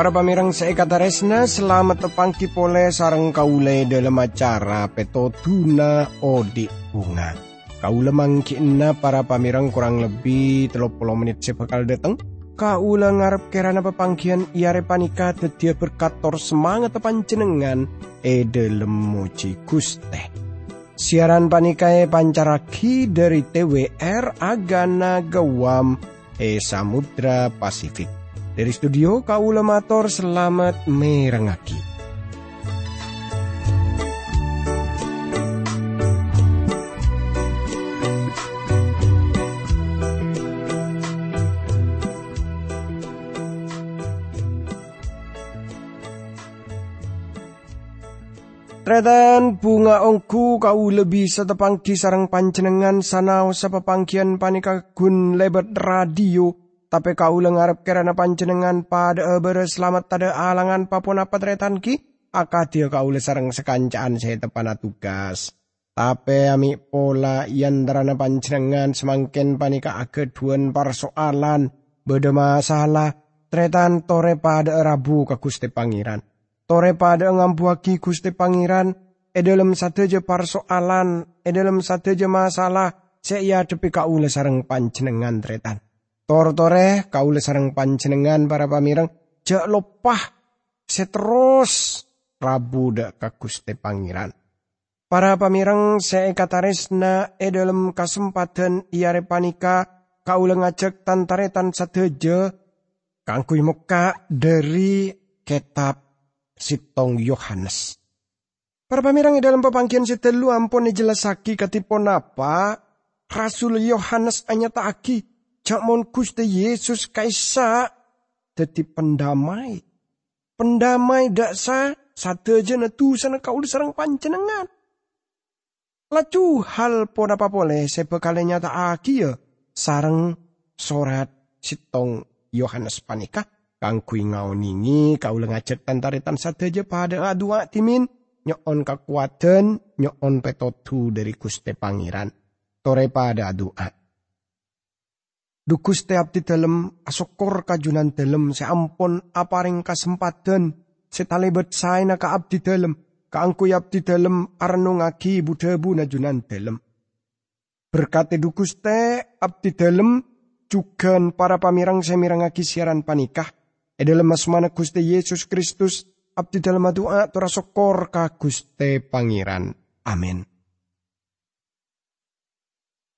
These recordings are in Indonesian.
Para pamirang seekataresna selamat tepangki pole sarang kaule dalam acara peto tuna odi bunga. Kaula mangkina para pamirang kurang lebih 30 menit sebakal datang. Kaula ngarep kerana pepangkian iare panika tetia berkator semangat panjenengan e dalam moji guste. Siaran panikae pancaraki dari TWR Agana Gawam e Samudra Pasifik. Dari studio Kaula Mator selamat merengaki. Tretan bunga ongku kau lebih setepang sarang pancenengan sanau sapapangkian panika gun lebat radio tapi kau lengarap kerana panjenengan pada beres selamat tada alangan papun apa tretan ki, akadia kau sarang sekancaan saya tepana tugas. Tapi ami pola yandarana panjenengan semangkin panika ageduan persoalan, beda masalah, tretan tore pada rabu ke Gusti Pangeran. Tore pada ngampuaki Gusti Pangeran, e dalam satu je persoalan, satu je masalah, saya depi kau sarang panjenengan tretan Tor-tore kaula sarang panjenengan para pamirang jak lopah seterus Rabu dak ka Gusti Pangeran. Para pamirang saya kataresna e dalam kesempatan iare panika kaula ngajak tantaretan sateja kangkui muka dari kitab Sitong Yohanes. Para pamirang e dalam pepangkian setelu ampun jelasaki katipun apa Rasul Yohanes anyata aki Cakmon Gusti Yesus kaisa dadi pendamai. Pendamai dak sa satu aja tu sana kau sarang panjenengan. Lacu hal pun apa boleh sebekale nyata aki ya sarang sorat sitong Yohanes panika kang kui ningi kau ngajak tantaritan aja pada adua timin nyon kekuatan nyon petotu dari Gusti Pangeran tore pada doa Teap di dalam asokor kajunan dalam seampun aparing kesempatan setalebet saya ka abdi dalam kaangku abdi dalam arnungaki budabu najunan dalam. Berkati dukus te abdi dalam juga para pamirang semirangaki siaran panikah e dalam asmana Guste Yesus Kristus abdi dalam doa terasokor ka Guste Pangeran. Amin.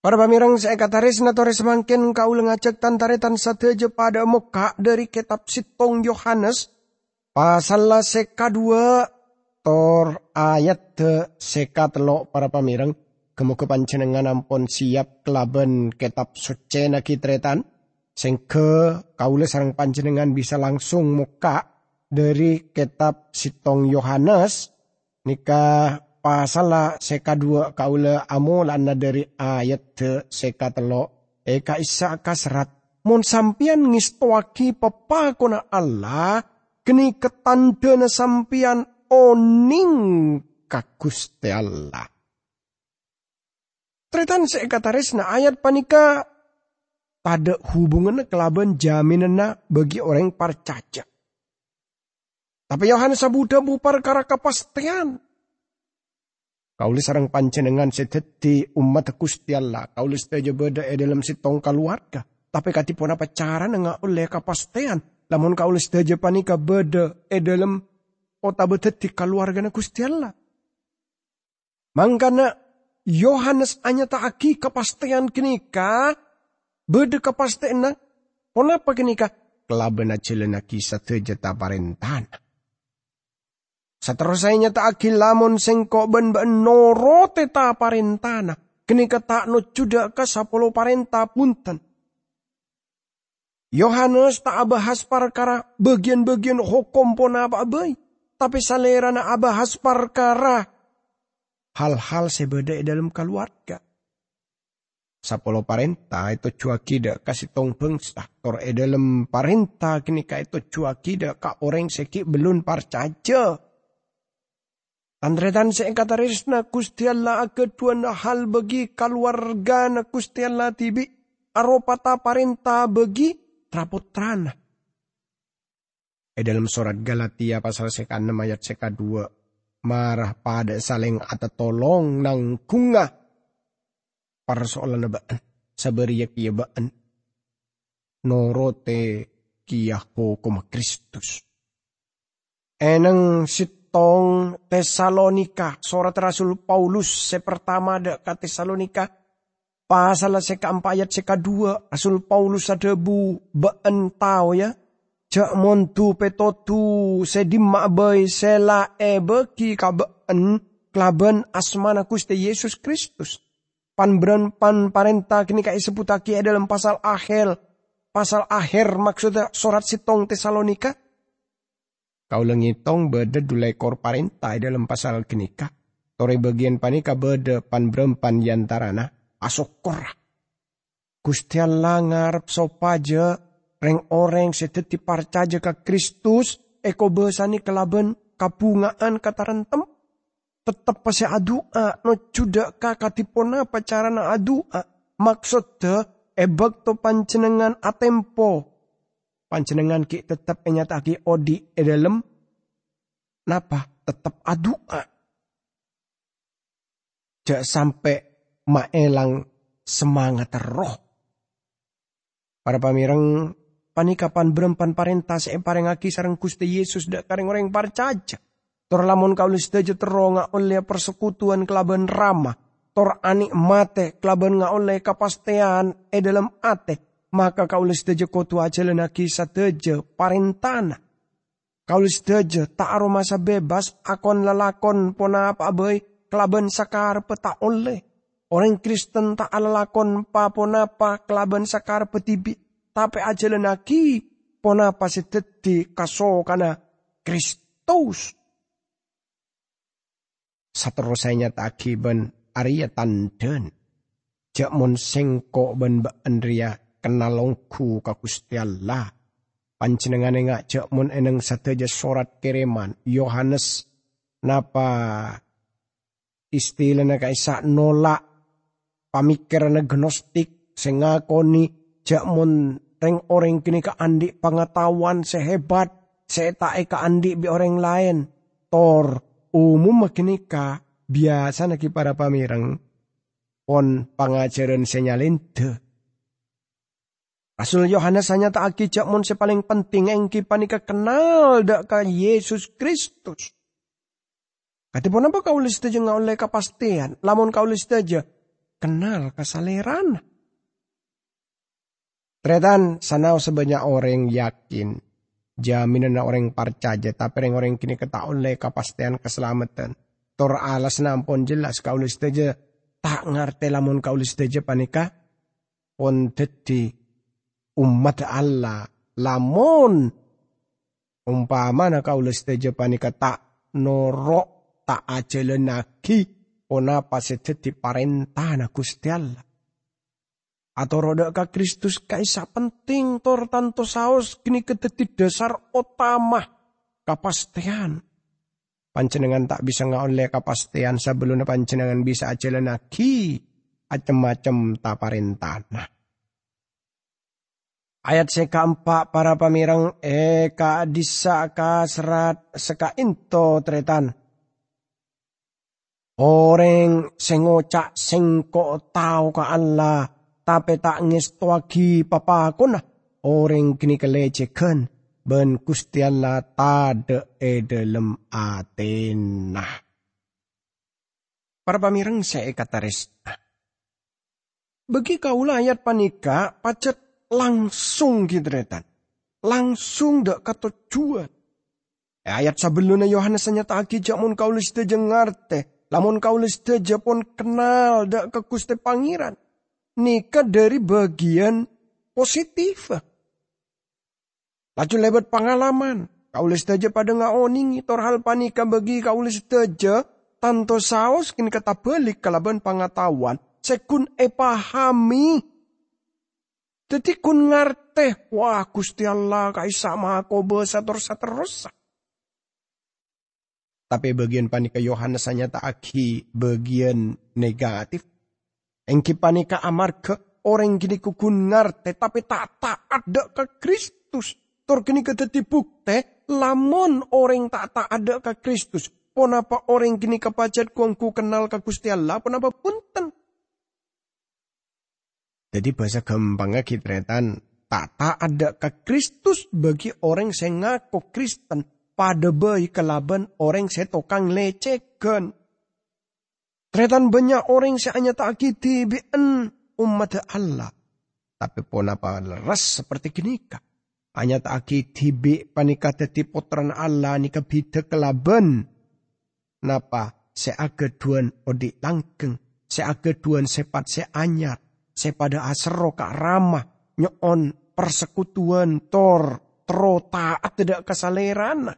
Para pamirang saya kataris natore semakin kau ngajak tantaretan sateja pada muka dari kitab sitong Yohanes pasal seka dua tor ayat seka telo para pamirang. Kemu kepancenengan ampun siap kelaben kitab suci nakitretan sengke kaule sarang panjenengan bisa langsung muka dari kitab sitong Yohanes nikah pasala seka dua kaula amol anda dari ayat te seka telo eka isa kasrat mon sampian ngistoaki papa kona Allah kini ketandana sampian oning kakuste Allah. Tretan sekataris na ayat panika pada hubungan kelaban jaminan bagi orang percaya. Tapi Yohanes sabuda bu perkara kepastian Kaulis sarang pancenengan sedeti umat Gusti Allah. Kaulis teja beda e dalam sitong keluarga. Tapi katipun apa cara nengak oleh kepastian. Lamun kaulis teja panika beda e dalam ota beteti keluarga na Gusti Allah. Mangkana Yohanes hanya tak aki kepastian kenika. Beda kepastian na. Kenapa kenika? Kelaban aja kisah teja taparentana. Saterusnya tak akil lamun sengko ben ben norote ta parentana. Kini kata no cuda ke sapolo parenta punten. Yohanes tak abahas perkara bagian-bagian hukum pun apa abai. Tapi salera na abahas perkara hal-hal sebeda dalam keluarga. Sapolo parenta itu cuakida kasih tong bangsa. Tor e dalam parenta kini ka itu cuakida ka orang seki belum parcaja. Andretan seengkatarisna Gusti Allah na hal bagi keluarga na Allah tibi aropata parenta bagi traputrana. E dalam surat Galatia pasal seka 6 ayat seka 2. Marah pada saling ata tolong nang kunga. Persoalan baan. Sabariya kia baan. Norote kia hukum Kristus. Enang sitong Tesalonika. Surat Rasul Paulus sepertama ke Tesalonika Pasal seka empat ayat seka dua. Rasul Paulus ada bu been tau ya. Cak montu petotu sedim boy sela e beki kabeen klaben asmana kuste Yesus Kristus. Pan beran pan parenta kini kai seputaki dalam pasal akhir. Pasal akhir maksudnya surat sitong Tesalonika. Kau lengitong beda dulai kor parenta dalam pasal kenika. Tore bagian panika beda pan berempan yantarana. Asokor. Gusti Allah ngarep sopaja reng orang sedeti parcaja ke Kristus. Eko besani kelaben kapungaan katarentem tetep pasti adua. No cuda kakatipona pacarana adua. Maksudnya ebek to pancenengan atempo pancenengan ki tetep enyataki odi edalem napa tetep adua jak sampai maelang semangat roh. Para pamirang panikapan berempan parentas e parengaki sarang kuste Yesus dak kareng orang parcaja. Tor lamun kaulis daja teronga oleh persekutuan kelaban rama. Tor anik mate kelaban nga oleh kapastean e dalam ate. Maka kaulis daja kotu aja lenaki sateja parentana. Kaulis daja tak aromasa bebas akon lalakon pona apa abai kelaban sakar peta oleh Orang Kristen tak alalakon pa ponapa kelaban sakar petibi. Tapi aja lenaki ponapa sedeti kaso kana Kristus. Saterusnya taki ben Arya tanden. Jak mon sengko ben Andrea kenalongku ka Gusti Allah. Panjenengan ngak jak mon eneng sateja sorat kiriman Yohanes napa istilah na kaisa nolak pamikiran gnostik sing ngakoni jakmun reng orang kini ka andi pengetahuan sehebat setae ka andi bi orang lain. Tor umum makini ka biasa naki para pamirang pon pangajaran senyalinte Rasul Yohanes hanya tak aki jakmun sepaling penting engki panika kenal dak ka Yesus Kristus. Katipun apa kau list aja oleh kepastian. Lamun kau list aja kenal kesaleran. Tretan sanau sebanyak orang yakin jaminan orang percaya tapi orang orang kini kata oleh kepastian keselamatan. Tor alas nampun jelas kau saja tak ngerti lamun kau saja panika pun teti umat Allah lamun umpama na kau saja panika tak norok tak ajalenaki ona paseteti parentana Gusti Allah. Atau roda ka Kristus kaisa penting tor tanto saos kini keteti dasar utama kapastian. Pancenengan tak bisa oleh kapastian sebelum pancenengan bisa aja lenaki acem-acem parentana. Ayat seka empat para pamirang eka disa ka serat seka into tretan Orang sing ngocak sing kok tau ka Allah tapi tak ngestuagi papakuna orang kini kelecekan ben Gusti Allah tade e atena. Para pamireng saya kata resna. Bagi kaulah ayat panika pacet langsung gidretan. Langsung dak kata jual. Ayat sebelumnya Yohanes hanya tak jamun kaulis ngarte Lamun kau saja pun kenal dak ke kuste pangeran. Nika dari bagian positif. Laju lebat pengalaman. Kau saja pada ngaoningi tor hal panika bagi kau saja tanto saus kini kata balik kalaban pengetahuan. Sekun e Jadi kun ngarte. Wah Gusti Allah kaisa maha kobe sator saterosa. Tapi bagian panika Yohanes hanya tak aki bagian negatif. Engki panika ke orang gini kukun ngarte tapi tak taat ada ke Kristus. Tor kini ke bukte lamun orang tak tak ada ke Kristus. Ponapa orang kini kepajat kuangku kenal ke Gusti Allah, ponapa punten. Jadi bahasa gampangnya kitretan tak ada ke Kristus bagi orang saya ngaku Kristen pada bayi kelaban orang saya tokang lecehkan. Tretan banyak orang saya hanya tak kiti umat Allah. Tapi ponapa leres seperti kini kah? Hanya tak tibi panika teti potran Allah ni bida kelaban. Napa se duan odi langkeng. Se duan sepat se anyar sepada asero kak ramah nyon persekutuan tor tro taat tidak kesaleran.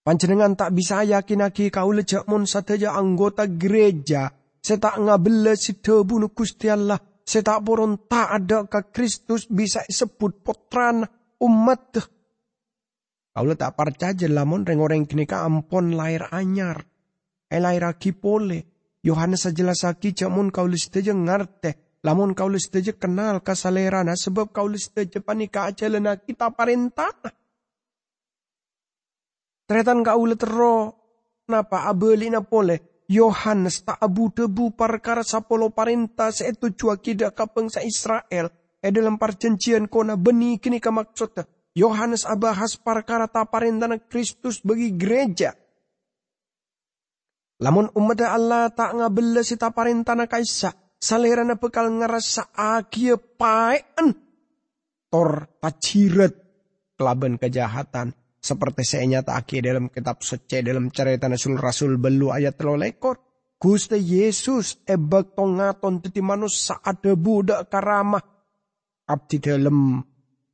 Panjenengan tak bisa yakin lagi kau lejak mon sateja anggota gereja. Saya tak ngabela si tebu Gusti Allah. Saya tak poron tak ada ke Kristus bisa sebut potran umat. Kau tak percaya lamun reng orang kini ka ampon lahir anyar. Eh lahir aki pole. Yohanes lagi jamun kau listeje ngarte. Lamun kau listeje kenal kasalerana sebab kau listeje panika lena kita parentah. Tretan kau letero napa abeli na pole. Yohanes tak abu debu perkara sapolo parenta seetu cua kida kapeng sa Israel. E dalam perjanjian kona beni kini ka maksudnya. Yohanes abahas perkara tak parenta na Kristus bagi gereja. Lamun umat Allah tak ngabela si taparintana kaisa, salera na bekal ngerasa agia paen. Tor taciret kelaban kejahatan. Seperti saya nyata aki dalam kitab suci dalam cerita Rasul Rasul belu ayat telo lekor. Gusti Yesus ebak tongaton titi manus saat budak karamah. Abdi dalam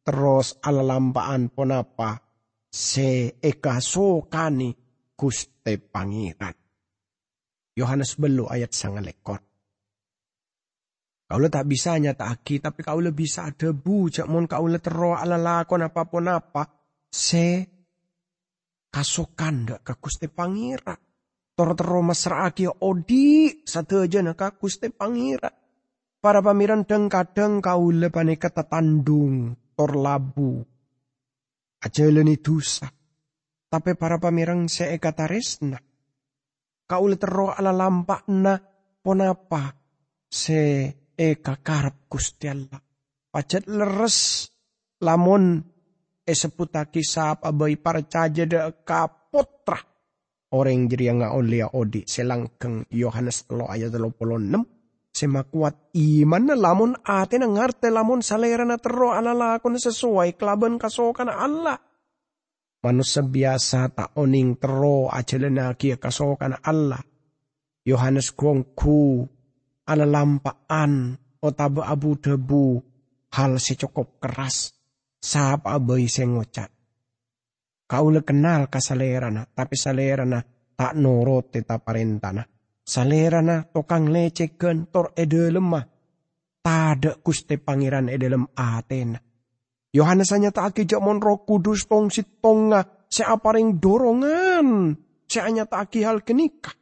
terus ala lampaan ponapa se eka sokani Gusti Pangeran. Yohanes belu ayat sangat lekor. Kau tak bisa nyata aki, tapi kau lebih bisa debu, cak mon kau le tero ala lakon apa pun apa, se kasokan dak ke kuste pangira. Tor tero mesra aki odi, satu aja nak kuste pangira. Para pamiran deng kadang kau le paneka tetandung, tor labu. Aja leni dosa. Tapi para pamirang se ekataresna kaul tero ala lampak na ponapa se eka karap Gusti Allah. Pacet leres lamun e seputaki sap abai parcaja de kapotra. Orang jadi yang olia odi selangkeng Yohanes lo ayat lo polo enam. Sema kuat iman lamun ate na ngarte lamun salera na tero ala lakon sesuai kelaban kasokan Allah manusia biasa tak oning tero ajalena kia kasokan Allah. Yohanes kuangku ala lampaan otaba abu debu hal secokop keras sahab abai sengocat. Kau kenal kasalerana tapi salerana tak norot teta parentana. Salerana tokang leceken tor ede lemah. Tada kuste pangeran edelem atena. Yohanes hanya tak aki mon roh kudus tong si tonga se aparing dorongan hanya tak hal kenikah.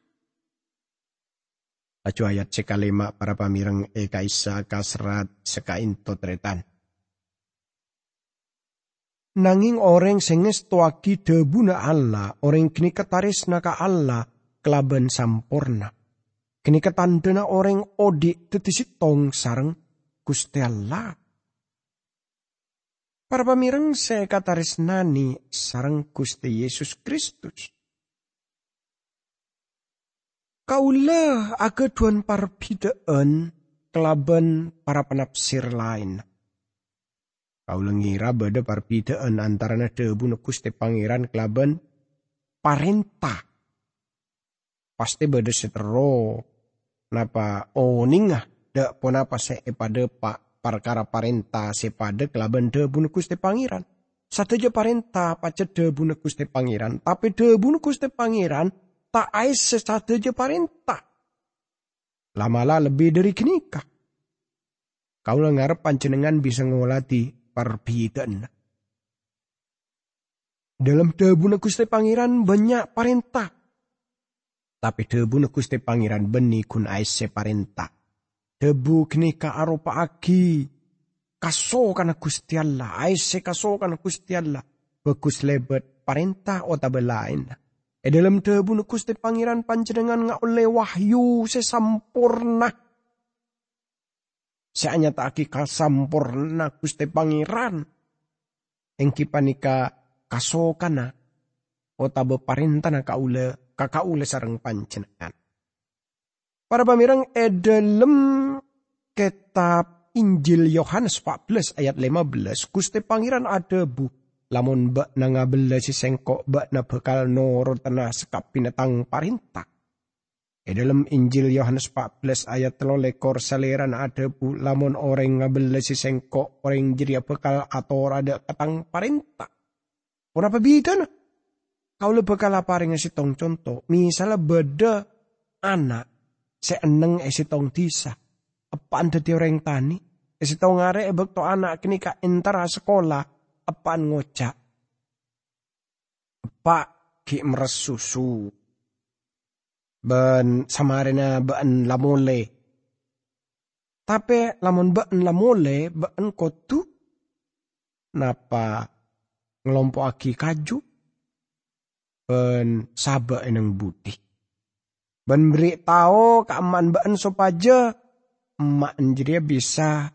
Acu ayat sekalima para pamirang eka isa kasrat sekainto tretan. Nanging orang senges toaki debuna Allah, orang kini ketaris naka Allah, kelaban sampurna. Kini ketandana orang odik tetisit tong sarang Gusti. Para pamireng saya kataris nani sarang Gusti Yesus Kristus. Kaulah aga duan parbidaan kelaban para penafsir lain. Kaulah ngira bada parbidaan antara debu Gusti Pangeran kelaban parenta. Pasti bada setero napa oningah dak ponapa se pada pak perkara parenta sepada kelaban debu Gusti Pangeran. Sateja parenta pacet debu Gusti Pangeran, tapi debu Gusti Pangeran tak ais sateja parenta. Lamala lebih dari kenikah. Kau ngarep pancenengan bisa ngolati perbedaan. Dalam debu Gusti Pangeran banyak parenta. Tapi debu Gusti Pangeran benih kun ais separenta debu kini ka kaso kana Gusti Allah aise kaso kana Gusti Allah bekus lebet parentah ota belain. E dalam tebu Gusti Pangeran panjenengan nga oleh wahyu sesampurna. Seanya tak aki kasampurna Gusti Pangeran. Engki panika kasokana. Ota beparintana kaule kakaule sarang panjenengan. Para pamirang e dalam kitab Injil Yohanes 14 ayat 15 Gusti Pangeran ada bu lamun bak na ngabela si sengkok bak na bekal noro tanah sekap pinatang parintak. E dalam Injil Yohanes 14 ayat telo lekor saliran ada bu lamun orang ngabela si sengkok orang jeria bekal atau ada katang parintak. Kenapa beda na? Kau lebih bekal apa si tong contoh. Misalnya beda anak seeneng esi tong tisa. Apa anda orang tani? Esi tong ngare ebek to anak kini ka entara sekolah apaan ngocak. Pak ki meres susu. Ben samarina ben lamole. Tapi lamun ben lamole ben kotu. Napa ngelompok aki kaju. Ben sabak eneng budi. Ben beri tahu keaman ben sopaja. Emak njeri bisa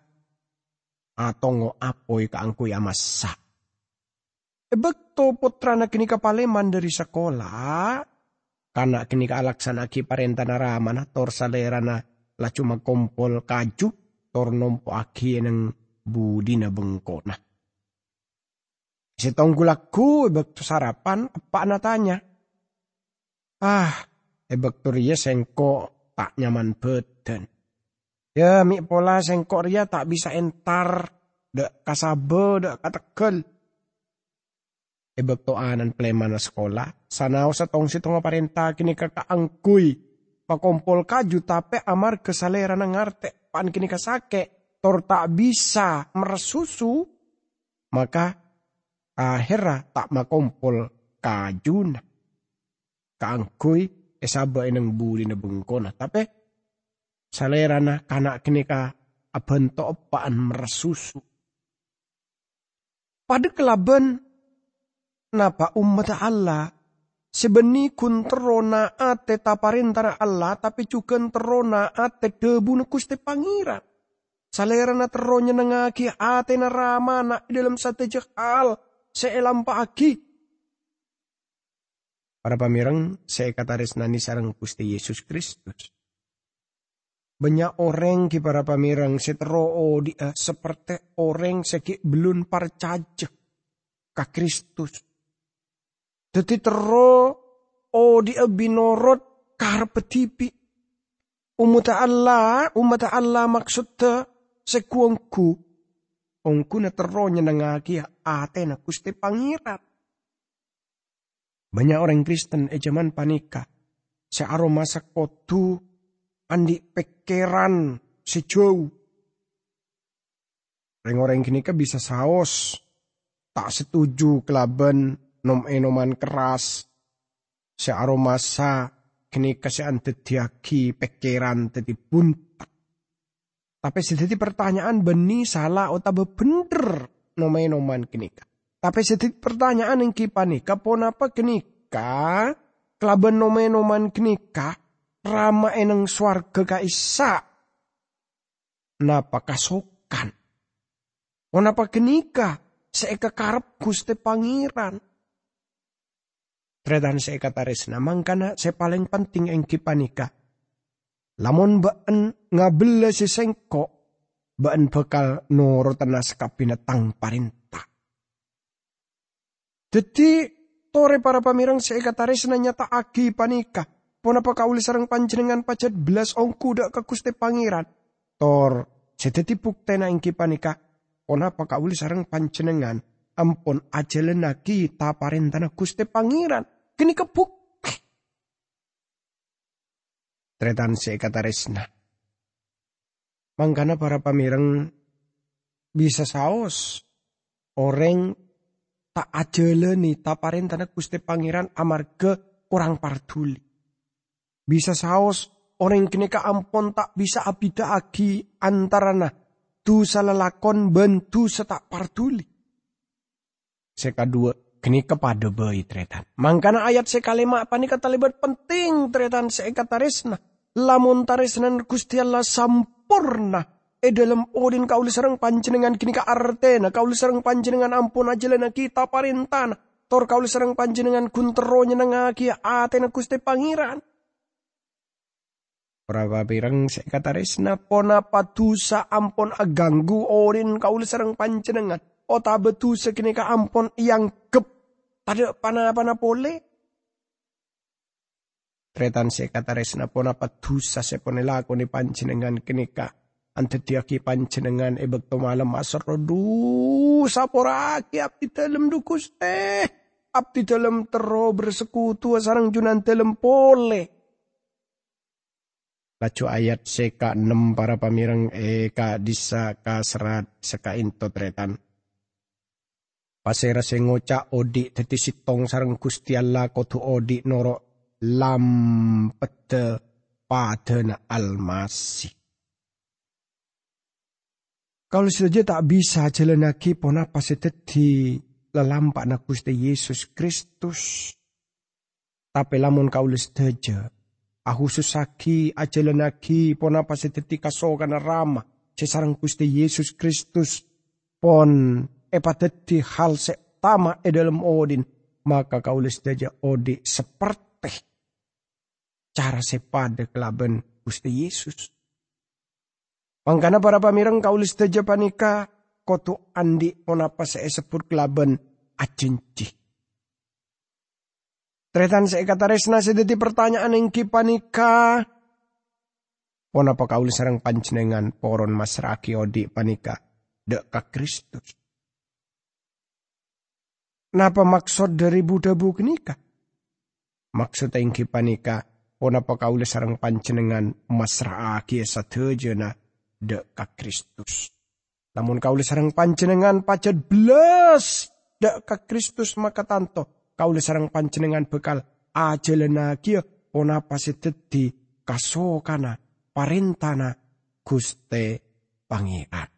atau ngo apoi ka angku ya masa. Ebek to putra na kini kapaleman dari sekolah, karena kini ka alaksana ki parentana ramana tor salera na la cuma kompol kaju tor nompo aki neng budi na bengkona. Si tonggulaku ebek to sarapan apa na tanya. Ah, ebek to ria sengko tak nyaman beten. Ya mi pola sengkok ria tak bisa entar. Dek kasabe, dek katekel. Ebek to anan pleman sekolah. Sanau sa tong sitong parenta kini kakaangkuy. Pakompol kaju tape amar kesalera nang ngarte. Pan kini kasake. Tor tak bisa meresusu. Maka akhirnya tak makompol kajuna. Kaangkuy esaba inang buli na bungkona. Tapi salerana kanak kenika abento opaan merasusu. Pada kelaban napa umat Allah sebeni kun terona ate taparintara Allah tapi juga terona ate debu nekuste pangiran. Salerana teronya nengaki ate na ramana dalam satu hal seelam pagi. Para pamirang, saya kataris nani sarang Gusti Yesus Kristus banyak orang ki para pamirang setero dia seperti orang seki belum percaya ka Kristus. Jadi tero o dia binorot karpe tipi. Umat Allah, umat Allah maksudnya sekuangku. Ongku na tero nyenengaki ate na kusti pangirat. Banyak orang Kristen ejaman panika. Searoma sakotu andi pekeran sejauh. Orang-orang kini ke bisa saos. Tak setuju kelaban nom enoman keras. Se aromasa kini kesean tetiaki pekeran teti buntak. Tapi sedih pertanyaan beni salah atau bener nom enoman kini Tapi sedih pertanyaan yang kipanika pon apa kini kelaban nom enoman kini rama eneng swarga kaisa. Napa kasokan? O napa genika? Seeka karep guste pangeran. Tredan seeka taresna mangkana se paling penting eng kipanika. Lamun baan ngabela si sengko, baan bekal noro tenas kapinatang parintah. Jadi tore para pamirang seeka taresna nyata agi panika Ponapa kauli sarang panjenengan pacet belas ongku dak ke kuste pangeran. Tor, sedeti buktena ingki panika. Ponapa kauli sarang panjenengan ampun kita parentana kuste pangeran. Kini kebuk. Tretan se kata resna. Mangkana para pamireng bisa saos orang tak ajeleni tak parentana kuste pangeran amarga kurang partuli bisa saos orang kini ka ampon tak bisa abida agi antarana tu salalakon bentu setak partuli. Seka dua kini kepada bayi tretan. Mangkana ayat sekalima apa nih kata lebat penting tretan kata resna. Lamun taresnan Gusti Allah sampurna. E dalam odin kau serang panjenengan kini ka artena kau serang panjenengan ampun aja lena kita parintana. Tor kau serang panjenengan kunteronya nangaki atena Gusti Pangeran. Kata resna pona patusa ampun aganggu odin kau serang panjenengan. Ota betu sekini ka ampon yang kep pada pana-pana pole. Tretan se kata resna pona patusa se pone lako ni panjenengan kini ka. Ante tiaki panjenengan ebek malam asar du saporaki abdi dalam dukus eh abdi dalam tero bersekutu sarang junan dalam pole. Lacu ayat seka enam para pamirang eka disa ka serat seka into tretan pasera sengoca odi teti sitong sarang Gusti Allah kotu odi noro lampete padana almasi. Kalau saja tak bisa jalan lagi pon apa seteti lelampak na Gusti Yesus Kristus. Tapi lamun kau saja, aku susaki ajalan lagi pon apa seteti kasokan rama cesarang Gusti Yesus Kristus pon epateti hal tama e dalam odin, maka kaulis daja odi seperti cara sepada kelaban Gusti Yesus. Mangkana para pamirang kaulis daja panika kotu andi onapa se sebut kelaban acinci. Tretan saya kata resna sedeti pertanyaan yang panika. Onapa kaulis sarang panjenengan poron masraki odi panika deka Kristus. Napa maksud dari Buddha buk nikah? Maksud yang panika, onapa kaula sarang pancenengan masraaki satejana deka Kristus. Namun kaula sarang pancenengan pacet belas deka Kristus maka tanto kaula sarang pancenengan bekal ajelena kia onapa seteti kasokana parentana Guste Pangeran.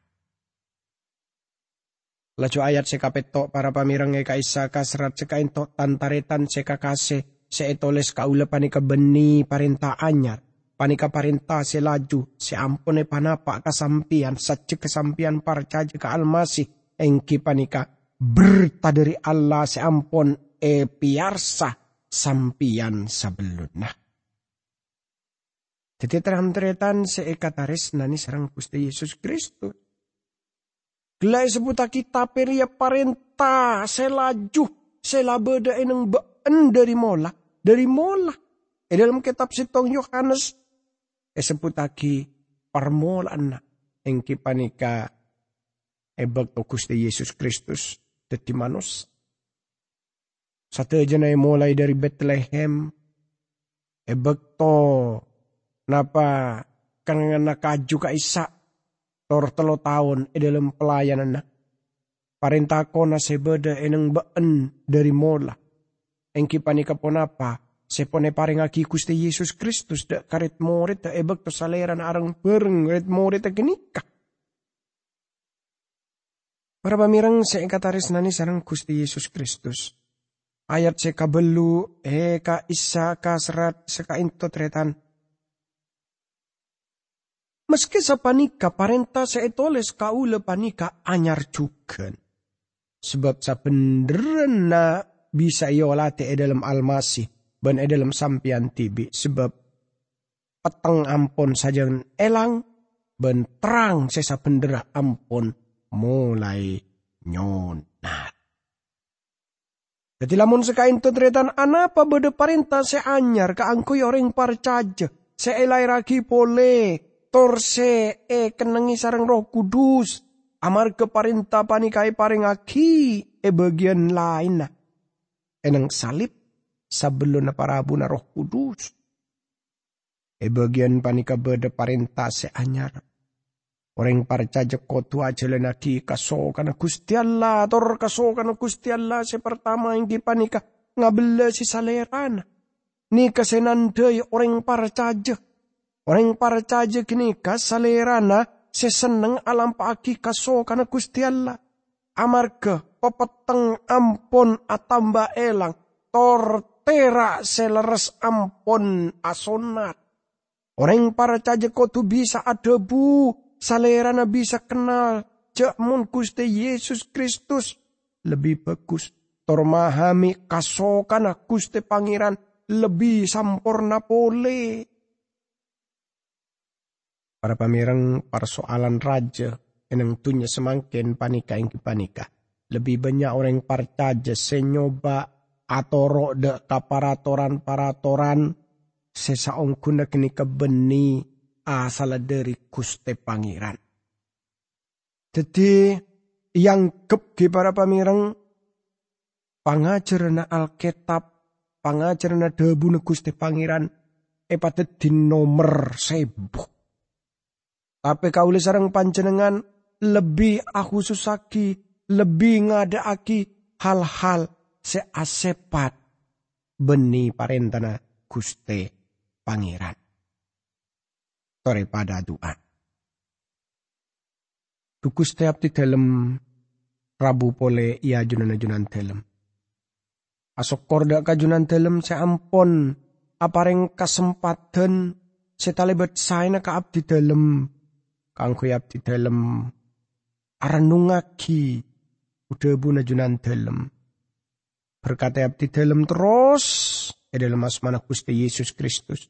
Laju ayat sekapetok para pamirang eka isa kasrat seka entok tantaretan seka kase seetoles kaula panika beni parenta anyar. Panika parenta selaju seampone panapa kasampian sace kesampian parcaje ke almasi engki panika berta dari Allah seampun e piarsa sampian sebelumnya. Jadi terang teretan seekataris nani serang Gusti Yesus Kristus. Gelai sebuta kita peria parenta selaju selabeda eneng been dari mola dari mola. E dalam kitab sitong Yohanes e sebutaki na engki panika to Gusti Yesus Kristus dadi manus. Satu aja mulai dari Bethlehem ebek to napa kangen nakaju ka isa tor telo tahun e dalam pelayanan na. Parintako na sebeda eneng baan dari mola. Engki panika ponapa, sepone paring aki kuste Yesus Kristus da karet morit da ebek to saleran arang pereng ret morit da genika. Para pamirang seengkataris nani sarang kuste Yesus Kristus. Ayat seka belu, eka isa ka serat seka into tretan Meski sa panika parenta sa etoles kaula panika anyar cuken. Sebab sa penderan na bisa iyo late e dalam almasi ban e dalam sampian tibi. Sebab petang ampon saja elang ban terang sa pendera ampon mulai nyonat. Jadi lamun sekain tutretan anapa bede parenta se anyar ka angkoy orang parcaja. Se elai raki pole torse e kenengi sarang roh kudus. Amar keparinta panikai paring aki e bagian lain na. Enang salib sebelum na parabu na roh kudus. E bagian panika beda parinta se anyar. Orang parcaja kotu aja lenaki kaso kana Gusti Allah tor kaso kana Gusti Allah se pertama yang panika ngabela si salerana. Ni kasenandai orang parcaja Orang parcaja kini kasalerana seseneng alam paki kaso kana Gusti Allah. Amarga pepeteng ampun atamba elang. Tortera seleres ampun asonat. Orang para caja tu bisa bu, salerana bisa kenal. Cek mun kuste Yesus Kristus. Lebih bagus. Tormahami kasokan kuste pangeran. Lebih sampurna pole. Para pamirang persoalan raja. Enang tunya semakin panika yang panika. Lebih banyak orang percaya senyoba atau roh de kaparatoran-paratoran sesaong kuna kini kebeni asal dari kuste pangeran. Jadi yang kep ke para pamirang pangajarana Alkitab, pangajarana debu kuste pangeran epatet di nomor sebuk. Tapi kau sarang panjenengan lebih aku susaki, lebih ngadaaki hal-hal seasepat beni parentana kuste pangeran. Pada doa. Tuku setiap di dalam Rabu pole ia junan-junan dalam. Asok korda kajunan dalam seampon apareng kesempatan saya ka abdi dalam kang abdi dalam aranungaki udah buna junan dalam. Berkata abdi dalam terus e dalam asmana Gusti Yesus Kristus.